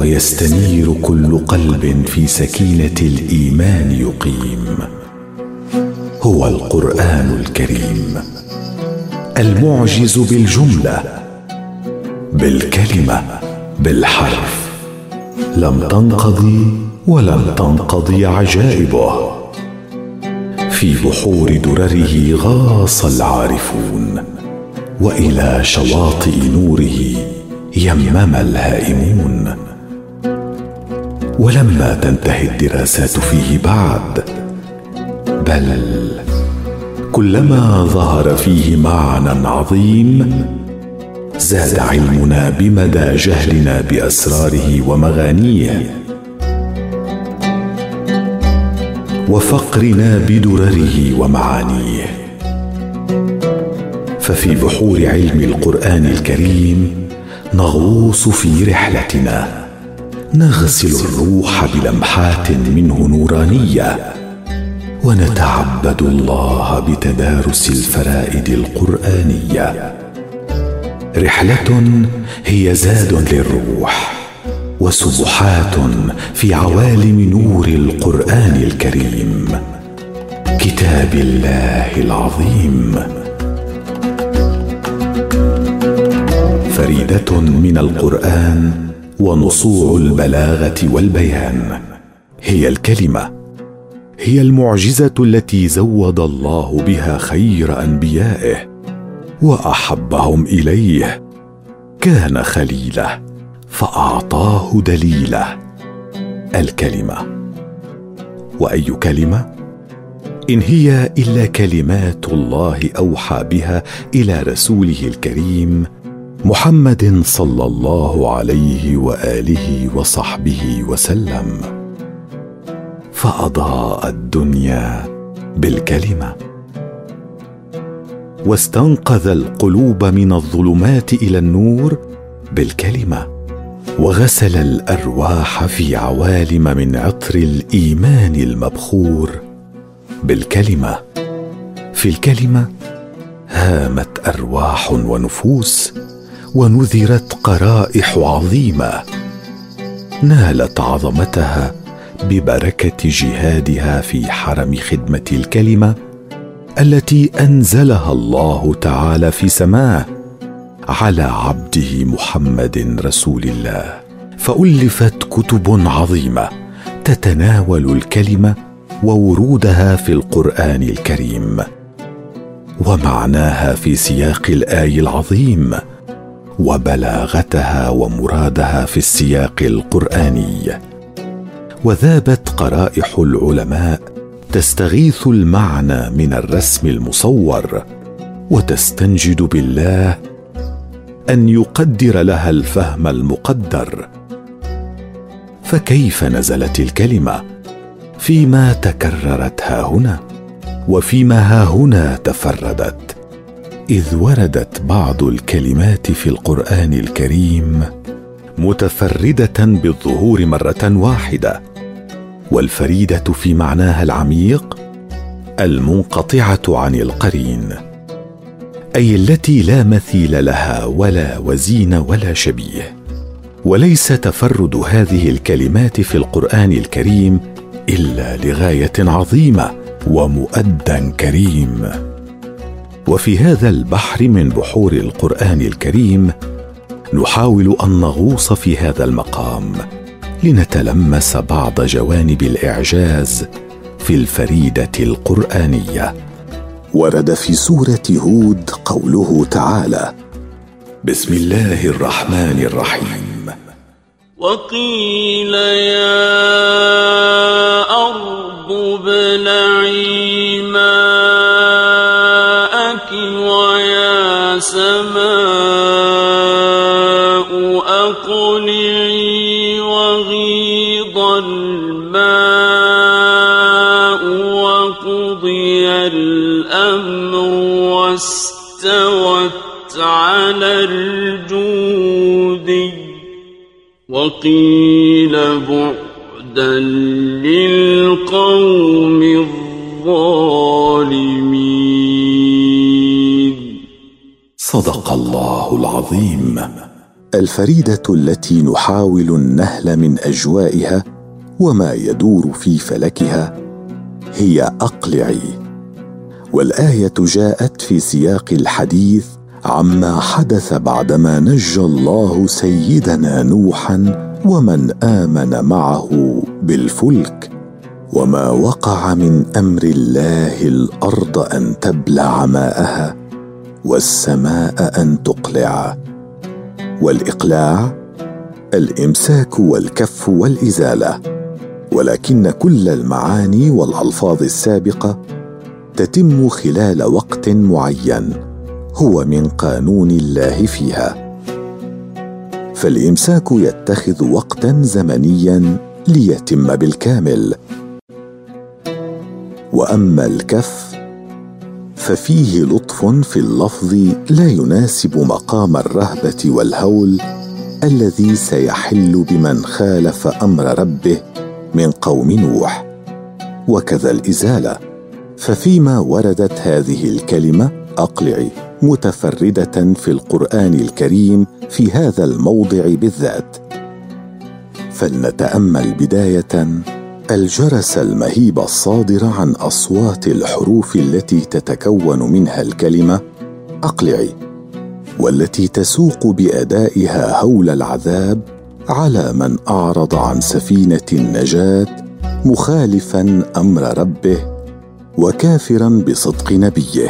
ويستنير كل قلب في سكينة الإيمان يقيم. هو القرآن الكريم. المعجز بالجملة بالكلمة بالحرف. لم تنقضي ولن تنقضي عجائبه. في بحور درره غاص العارفون وإلى شواطئ نوره يمم الهائمون. ولما تنتهي الدراسات فيه بعد. بل كلما ظهر فيه معنى عظيم زاد علمنا بمدى جهلنا بأسراره ومغانيه. وفقرنا بدرره ومعانيه. ففي بحور علم القرآن الكريم نغوص في رحلتنا. نغسل الروح بلمحات منه نورانية ونتعبد الله بتدارس الفرائد القرآنية. رحلة هي زاد للروح وسبحات في عوالم نور القرآن الكريم. كتاب الله العظيم. فريدة من القرآن ونصوع البلاغة والبيان. هي الكلمة. هي المعجزة التي زود الله بها خير أنبيائه وأحبهم إليه. كان خليله فأعطاه دليله. الكلمة. وأي كلمة؟ إن هي إلا كلمات الله أوحى بها إلى رسوله الكريم محمد صلى الله عليه وآله وصحبه وسلم. فأضاء الدنيا بالكلمة. واستنقذ القلوب من الظلمات إلى النور بالكلمة. وغسل الأرواح في عوالم من عطر الإيمان المبخور بالكلمة. في الكلمة هامت أرواح ونفوس ونذرت قرائح عظيمة نالت عظمتها ببركة جهادها في حرم خدمة الكلمة التي أنزلها الله تعالى في سماه على عبده محمد رسول الله. فألفت كتب عظيمة تتناول الكلمة وورودها في القرآن الكريم. ومعناها في سياق الآي العظيم وبلاغتها ومرادها في السياق القرآني. وذابت قرائح العلماء تستغيث المعنى من الرسم المصور وتستنجد بالله أن يقدر لها الفهم المقدر. فكيف نزلت الكلمة؟ فيما تكررت ها هنا وفيما ها هنا تفردت. إذ وردت بعض الكلمات في القرآن الكريم متفردة بالظهور مرة واحدة والفريدة في معناها العميق المنقطعة عن القرين أي التي لا مثيل لها ولا وزين ولا شبيه. وليس تفرد هذه الكلمات في القرآن الكريم إلا لغاية عظيمة ومؤدى كريم. وفي هذا البحر من بحور القرآن الكريم نحاول أن نغوص في هذا المقام لنتلمس بعض جوانب الإعجاز في الفريدة القرآنية. ورد في سورة هود قوله تعالى بسم الله الرحمن الرحيم. وقيل يا أرض ابلعي السماء أقلعي وغيض الماء وقضي الأمر واستوت على الجود. وقيل بعدا للقوم الظالمين. صدق الله العظيم. الفريدة التي نحاول النهل من أجوائها وما يدور في فلكها هي أقلعي. والآية جاءت في سياق الحديث عما حدث بعدما نجى الله سيدنا نوحا ومن آمن معه بالفلك. وما وقع من أمر الله الأرض أن تبلع ماءها والسماء أن تقلع. والإقلاع الإمساك والكف والإزالة. ولكن كل المعاني والألفاظ السابقة تتم خلال وقت معين هو من قانون الله فيها. فالإمساك يتخذ وقتا زمنيا ليتم بالكامل. وأما الكف ففيه لطف في اللفظ لا يناسب مقام الرهبة والهول الذي سيحل بمن خالف أمر ربه من قوم نوح. وكذا الإزالة. ففيما وردت هذه الكلمة أقلعي متفردة في القرآن الكريم في هذا الموضع بالذات. فلنتأمل بداية. الجرس المهيب الصادر عن أصوات الحروف التي تتكون منها الكلمة. أقلعي. والتي تسوق بأدائها هول العذاب على من أعرض عن سفينة النجاة مخالفا أمر ربه وكافرا بصدق نبيه.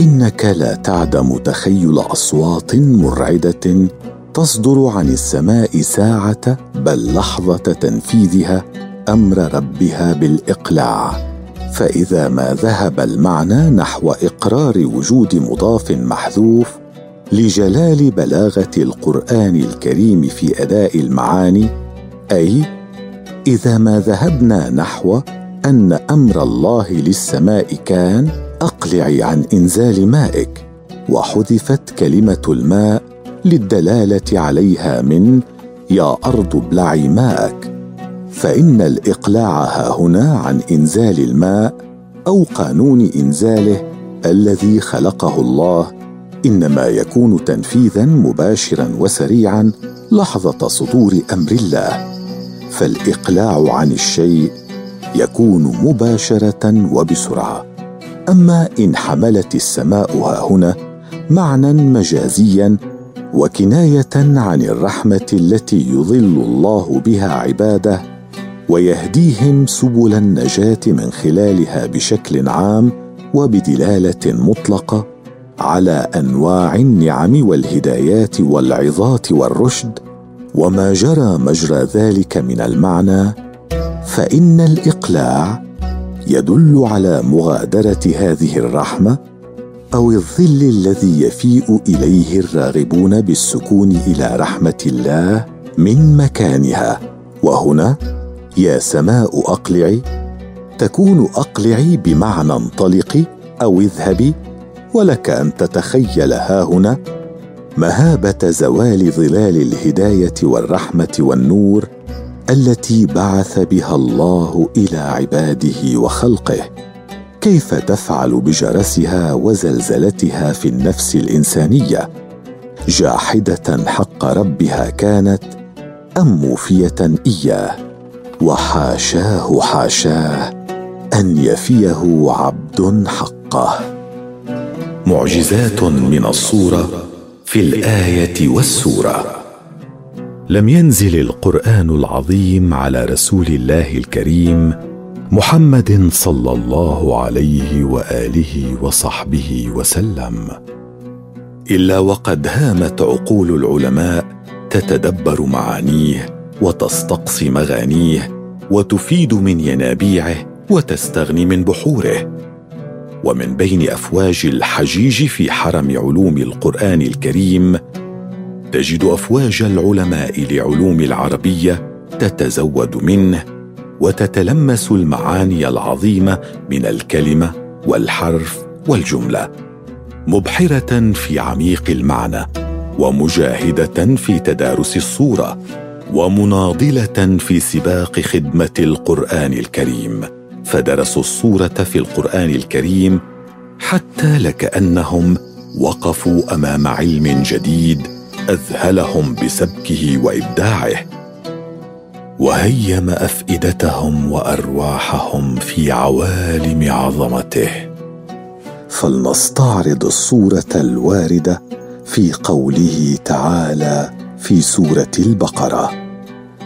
إنك لا تعدم تخيل أصوات مرعدة تصدر عن السماء ساعة بل لحظة تنفيذها. أمر ربها بالإقلاع فإذا ما ذهب المعنى نحو إقرار وجود مضاف محذوف لجلال بلاغة القرآن الكريم في أداء المعاني أي إذا ما ذهبنا نحو أن أمر الله للسماء كان اقلعي عن إنزال مائك وحذفت كلمة الماء للدلالة عليها من يا أرض ابلعي ماءك. فإن الإقلاع ها هنا عن إنزال الماء أو قانون إنزاله الذي خلقه الله إنما يكون تنفيذا مباشرا وسريعا لحظة صدور أمر الله. فالإقلاع عن الشيء يكون مباشرة وبسرعة. أما إن حملت السماء ها هنا معنى مجازيا وكناية عن الرحمة التي يظل الله بها عباده ويهديهم سبل النجاة من خلالها بشكل عام وبدلالة مطلقة على أنواع النعم والهدايات والعظات والرشد وما جرى مجرى ذلك من المعنى فإن الإقلاع يدل على مغادرة هذه الرحمة أو الظل الذي يفيء إليه الراغبون بالسكون إلى رحمة الله من مكانها. وهنا يا سماء أقلعي تكون أقلعي بمعنى انطلقي أو اذهبي ولك أن تتخيل ها هنا مهابة زوال ظلال الهداية والرحمة والنور التي بعث بها الله إلى عباده وخلقه. كيف تفعل بجرسها وزلزلتها في النفس الإنسانية؟ جاحدة حق ربها كانت أم موفية إياه؟ وحاشاه حاشاه أن يفيه عبد حقه. معجزات من الصورة في الآية والسورة. لم ينزل القرآن العظيم على رسول الله الكريم محمد صلى الله عليه وآله وصحبه وسلم. إلا وقد هامت عقول العلماء تتدبر معانيه وتستقصي مغانيه وتفيد من ينابيعه وتستغني من بحوره. ومن بين أفواج الحجيج في حرم علوم القرآن الكريم تجد أفواج العلماء لعلوم العربية تتزود منه وتتلمس المعاني العظيمة من الكلمة والحرف والجملة مبحرة في عميق المعنى ومجاهدة في تدارس الصورة. ومناضلة في سباق خدمة القرآن الكريم. فدرسوا الصورة في القرآن الكريم حتى لكأنهم وقفوا أمام علم جديد أذهلهم بسبكه وإبداعه. وهيم أفئدتهم وأرواحهم في عوالم عظمته. فلنستعرض الصورة الواردة في قوله تعالى في سورة البقرة.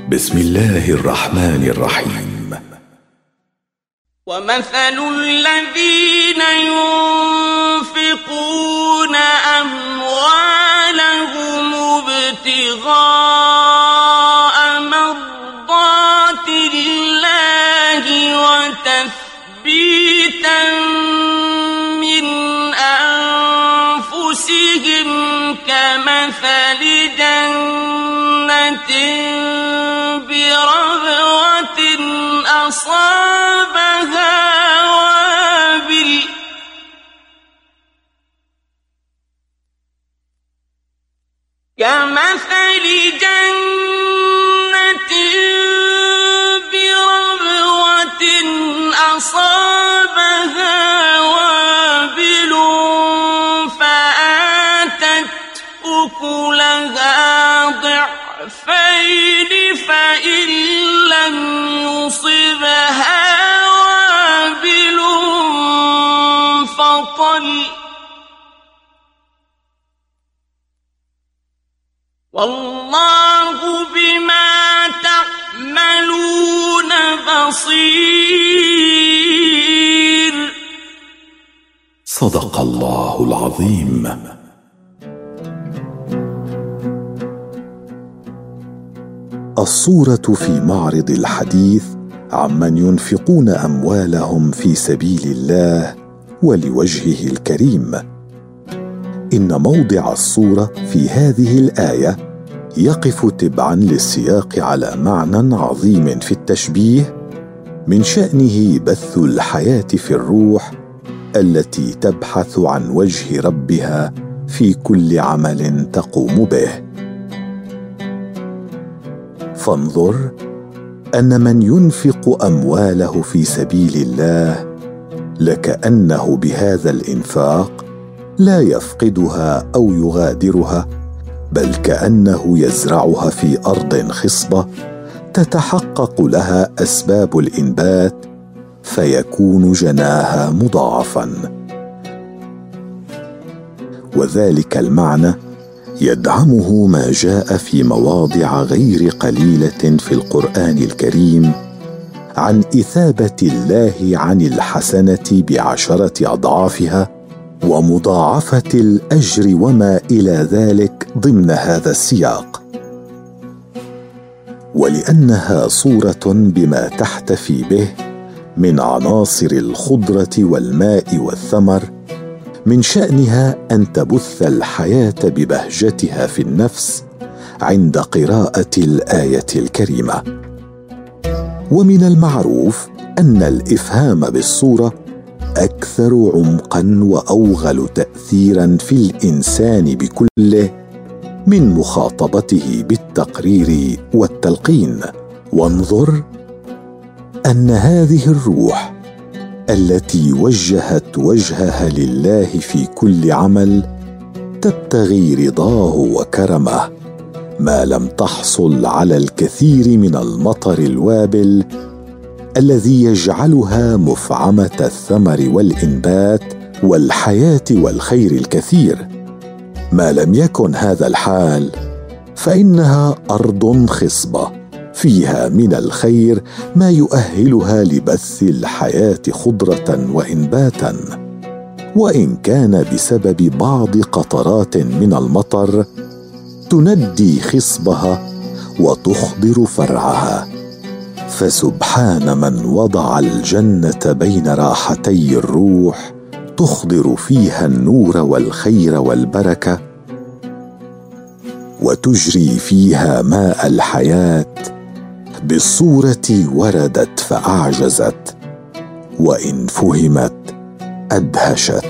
بسم الله الرحمن الرحيم. ومثل الذين ينفقون أموالهم ابتغاء كمثل جنة بربوة أصابها وابل فآتت أكلها ضعفين فإن لم يصبها وابل فطل والله بما تعملون بصير. صدق الله العظيم. الصورة في معرض الحديث عمن ينفقون أموالهم في سبيل الله ولوجهه الكريم. إن موضع الصورة في هذه الآية يقف تبعا للسياق على معنى عظيم في التشبيه من شأنه بث الحياة في الروح التي تبحث عن وجه ربها في كل عمل تقوم به. فانظر أن من ينفق أمواله في سبيل الله لكأنه بهذا الإنفاق لا يفقدها أو يغادرها. بل كأنه يزرعها في أرض خصبة تتحقق لها أسباب الإنبات فيكون جناها مضاعفا. وذلك المعنى يدعمه ما جاء في مواضع غير قليلة في القرآن الكريم عن إثابة الله عن الحسنة بعشرة أضعافها ومضاعفة الأجر وما إلى ذلك ضمن هذا السياق. ولأنها صورة بما تحتفي به من عناصر الخضرة والماء والثمر من شأنها أن تبث الحياة ببهجتها في النفس عند قراءة الآية الكريمة. ومن المعروف أن الإفهام بالصورة أكثر عمقا وأوغل تاثيرا في الإنسان بكله من مخاطبته بالتقرير والتلقين. وانظر أن هذه الروح التي وجهت وجهها لله في كل عمل تبتغي رضاه وكرمه ما لم تحصل على الكثير من المطر الوابل الذي يجعلها مفعمة الثمر والإنبات والحياة والخير الكثير. ما لم يكن هذا الحال فإنها أرض خصبة فيها من الخير ما يؤهلها لبث الحياة خضرة وإنباتا. وإن كان بسبب بعض قطرات من المطر تندي خصبها وتخضر فرعها. فسبحان من وضع الجنة بين راحتي الروح تخضر فيها النور والخير والبركة وتجري فيها ماء الحياة بالصورة وردت فأعجزت وإن فهمت أدهشت.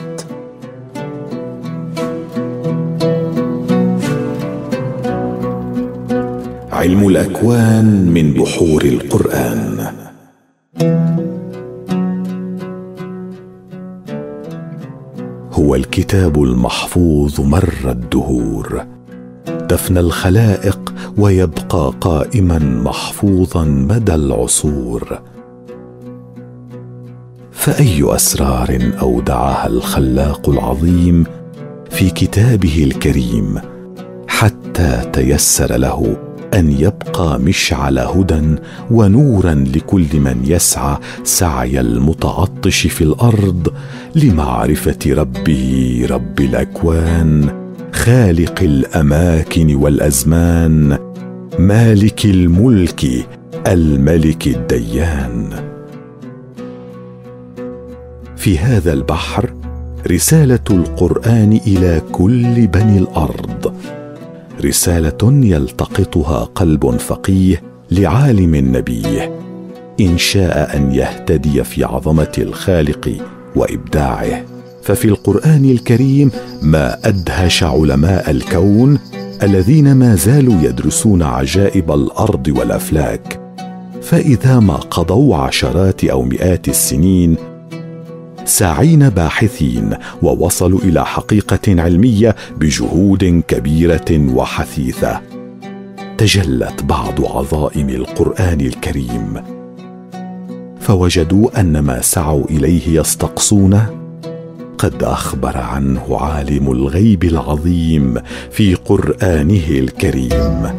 علم الأكوان من بحور القرآن. هو الكتاب المحفوظ مر الدهور. تفنى الخلائق ويبقى قائما محفوظا مدى العصور. فأي أسرار أودعها الخلاق العظيم في كتابه الكريم حتى تيسر له أن يبقى مشعل هدى ونورا لكل من يسعى سعي المتعطش في الأرض لمعرفة ربه رب الأكوان خالق الأماكن والأزمان مالك الملك الملك الديان. في هذا البحر رسالة القرآن إلى كل بني الأرض. رسالة يلتقطها قلب فقيه لعالم نبيه. إن شاء أن يهتدي في عظمة الخالق وإبداعه. ففي القرآن الكريم ما أدهش علماء الكون الذين ما زالوا يدرسون عجائب الأرض والأفلاك. فإذا ما قضوا عشرات أو مئات السنين ساعين باحثين ووصلوا إلى حقيقة علمية بجهود كبيرة وحثيثة. تجلت بعض عظائم القرآن الكريم. فوجدوا أن ما سعوا إليه يستقصونه؟ قد أخبر عنه عالم الغيب العظيم في قرآنه الكريم.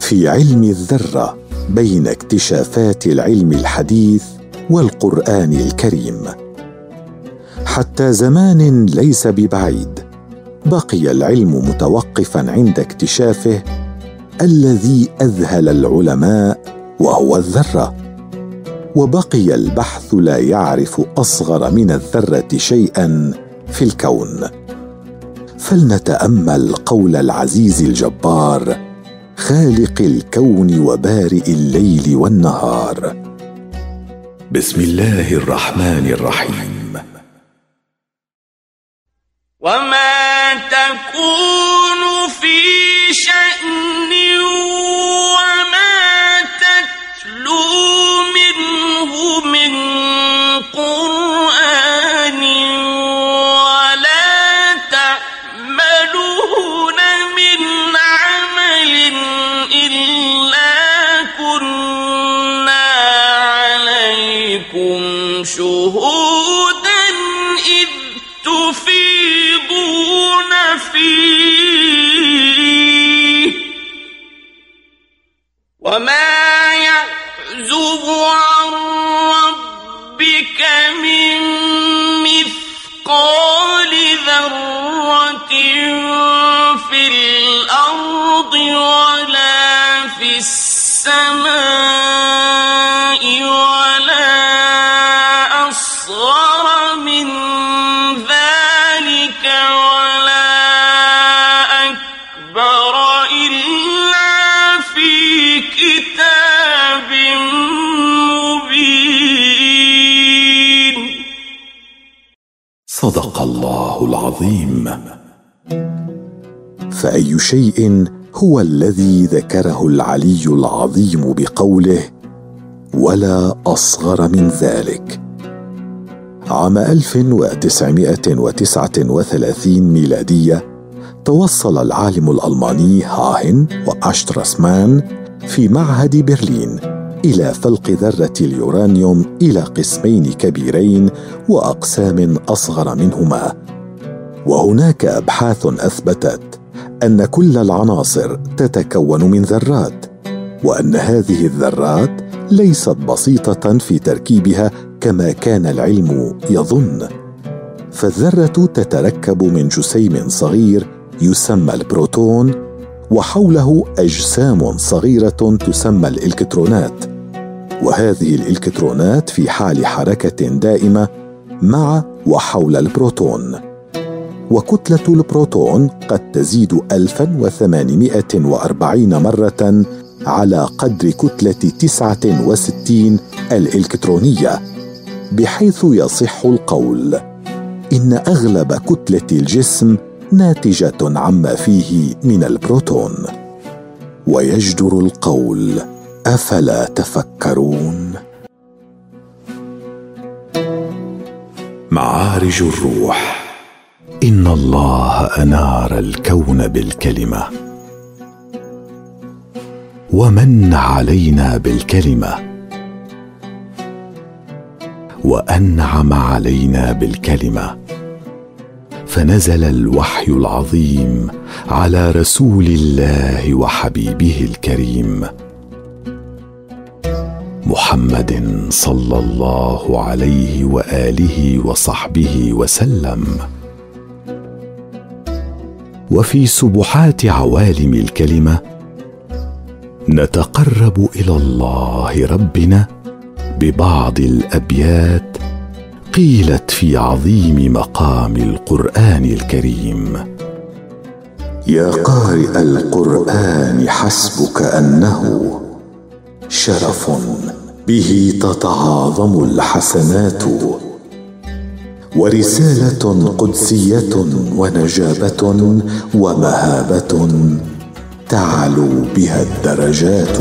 في علم الذرة بين اكتشافات العلم الحديث والقرآن الكريم. حتى زمان ليس ببعيد بقي العلم متوقفا عند اكتشافه الذي أذهل العلماء وهو الذرة. وبقي البحث لا يعرف أصغر من الذرة شيئا في الكون. فلنتأمل قول العزيز الجبار خالق الكون وبارئ الليل والنهار. بسم الله الرحمن الرحيم. وما تكون في شأن صدق الله العظيم. فأي شيء هو الذي ذكره العلي العظيم بقوله ولا أصغر من ذلك. عام 1939 ميلادية توصل العالم الألماني هاهن وأشتراسمان في معهد برلين. إلى فلق ذرة اليورانيوم إلى قسمين كبيرين وأقسام أصغر منهما. وهناك أبحاث أثبتت أن كل العناصر تتكون من ذرات وأن هذه الذرات ليست بسيطة في تركيبها كما كان العلم يظن. فالذرة تتركب من جسيم صغير يسمى البروتون وحوله أجسام صغيرة تسمى الإلكترونات. وهذه الإلكترونات في حال حركة دائمة مع وحول البروتون. وكتلة البروتون قد تزيد 1840 مرة على قدر كتلة 69 الإلكترونية بحيث يصح القول إن أغلب كتلة الجسم ناتجة عما فيه من البروتون. ويجدر القول أفلا تفكرون؟ معارج الروح. إن الله أنار الكون بالكلمة. ومن علينا بالكلمة. وأنعم علينا بالكلمة. فنزل الوحي العظيم على رسول الله وحبيبه الكريم محمد صلى الله عليه وآله وصحبه وسلم. وفي سبحات عوالم الكلمة نتقرب إلى الله ربنا ببعض الأبيات قيلت في عظيم مقام القرآن الكريم. يا قارئ القرآن حسبك أنه شرف به تتعاظم الحسنات ورسالة قدسية ونجابة ومهابة تعلو بها الدرجات.